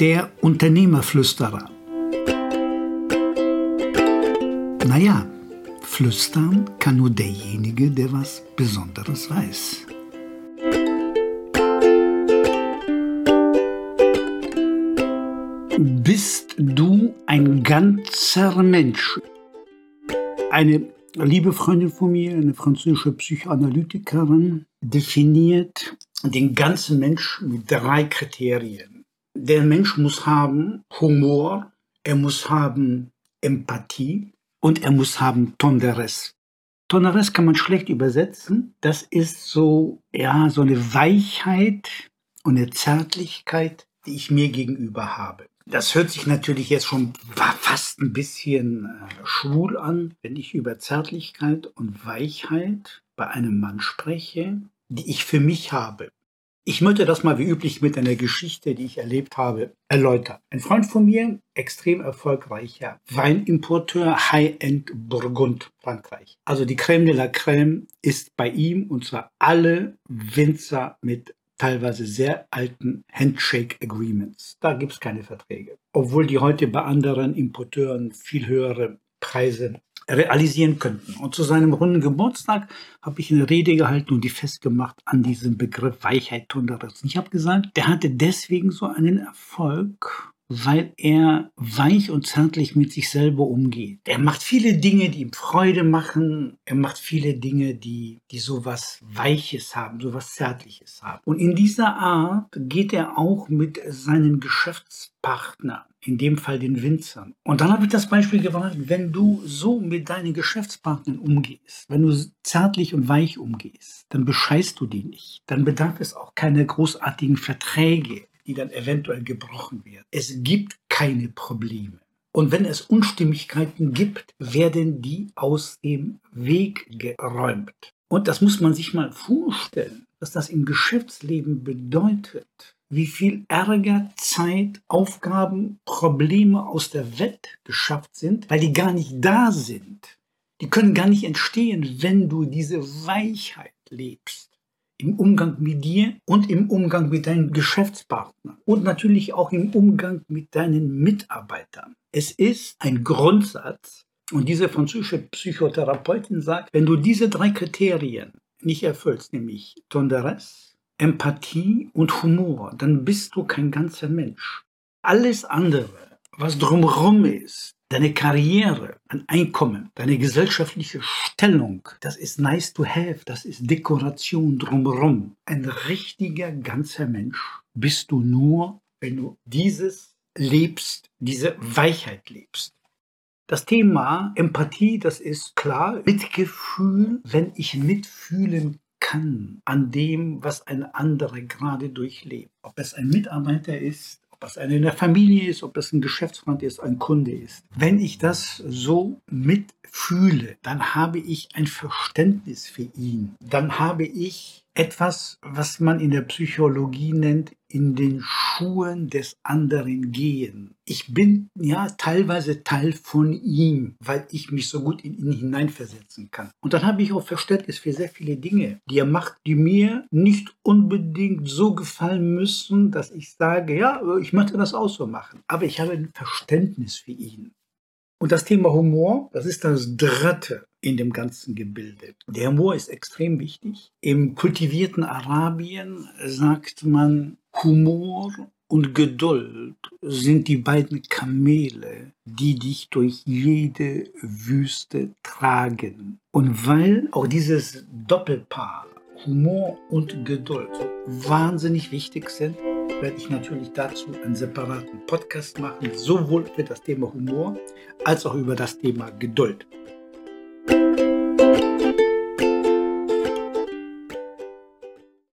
Der Unternehmerflüsterer. Naja, flüstern kann nur derjenige, der was Besonderes weiß. Bist du ein ganzer Mensch? Eine liebe Freundin von mir, eine französische Psychoanalytikerin, definiert den ganzen Mensch mit drei Kriterien. Der Mensch muss haben Humor, er muss haben Empathie und er muss haben Tendresse. Tendresse kann man schlecht übersetzen. Das ist so, ja, so eine Weichheit und eine Zärtlichkeit, die ich mir gegenüber habe. Das hört sich natürlich jetzt schon fast ein bisschen äh, schwul an, wenn ich über Zärtlichkeit und Weichheit bei einem Mann spreche, die ich für mich habe. Ich möchte das mal wie üblich mit einer Geschichte, die ich erlebt habe, erläutern. Ein Freund von mir, extrem erfolgreicher Weinimporteur High-End Burgund, Frankreich. Also die Crème de la Crème ist bei ihm und zwar alle Winzer mit teilweise sehr alten Handshake Agreements. Da gibt es keine Verträge. Obwohl die heute bei anderen Importeuren viel höhere Preise realisieren könnten. Und zu seinem runden Geburtstag habe ich eine Rede gehalten und die festgemacht an diesem Begriff Weichheit Toleranz. Ich habe gesagt, der hatte deswegen so einen Erfolg, weil er weich und zärtlich mit sich selber umgeht. Er macht viele Dinge, die ihm Freude machen. Er macht viele Dinge, die, die sowas Weiches haben, sowas Zärtliches haben. Und in dieser Art geht er auch mit seinen Geschäftspartnern in dem Fall den Winzern. Und dann habe ich das Beispiel gebracht, wenn du so mit deinen Geschäftspartnern umgehst, wenn du zärtlich und weich umgehst, dann bescheißt du die nicht. Dann bedarf es auch keiner großartigen Verträge die dann eventuell gebrochen werden. Es gibt keine Probleme. Und wenn es Unstimmigkeiten gibt, werden die aus dem Weg geräumt. Und das muss man sich mal vorstellen, was das im Geschäftsleben bedeutet. Wie viel Ärger, Zeit, Aufgaben, Probleme aus der Welt geschafft sind, weil die gar nicht da sind. Die können gar nicht entstehen, wenn du diese Weichheit lebst im Umgang mit dir und im Umgang mit deinen Geschäftspartnern und natürlich auch im Umgang mit deinen Mitarbeitern. Es ist ein Grundsatz und diese französische Psychotherapeutin sagt, wenn du diese drei Kriterien nicht erfüllst, nämlich Tendresse, Empathie und Humor, dann bist du kein ganzer Mensch. Alles andere, was drumherum ist, deine Karriere, dein Einkommen, deine gesellschaftliche Stellung, das ist nice to have, das ist Dekoration drumherum. Ein richtiger ganzer Mensch bist du nur, wenn du dieses lebst, diese Weichheit lebst. Das Thema Empathie, das ist klar. Mitgefühl, wenn ich mitfühlen kann an dem, was ein anderer gerade durchlebt. Ob es ein Mitarbeiter ist, ob es eine in der Familie ist, ob es ein Geschäftsfreund ist, ein Kunde ist. Wenn ich das so mitfühle, dann habe ich ein Verständnis für ihn. Dann habe ich etwas, was man in der Psychologie nennt, in den Schuhen des anderen gehen. Ich bin ja teilweise Teil von ihm, weil ich mich so gut in ihn hineinversetzen kann. Und dann habe ich auch Verständnis für sehr viele Dinge, die er macht, die mir nicht unbedingt so gefallen müssen, dass ich sage, ja, ich möchte das auch so machen. Aber ich habe ein Verständnis für ihn. Und das Thema Humor, das ist das dritte in dem ganzen Gebilde. Der Humor ist extrem wichtig. Im kultivierten Arabien sagt man, Humor und Geduld sind die beiden Kamele, die dich durch jede Wüste tragen. Und weil auch dieses Doppelpaar Humor und Geduld wahnsinnig wichtig sind, werde ich natürlich dazu einen separaten Podcast machen, sowohl für das Thema Humor als auch über das Thema Geduld.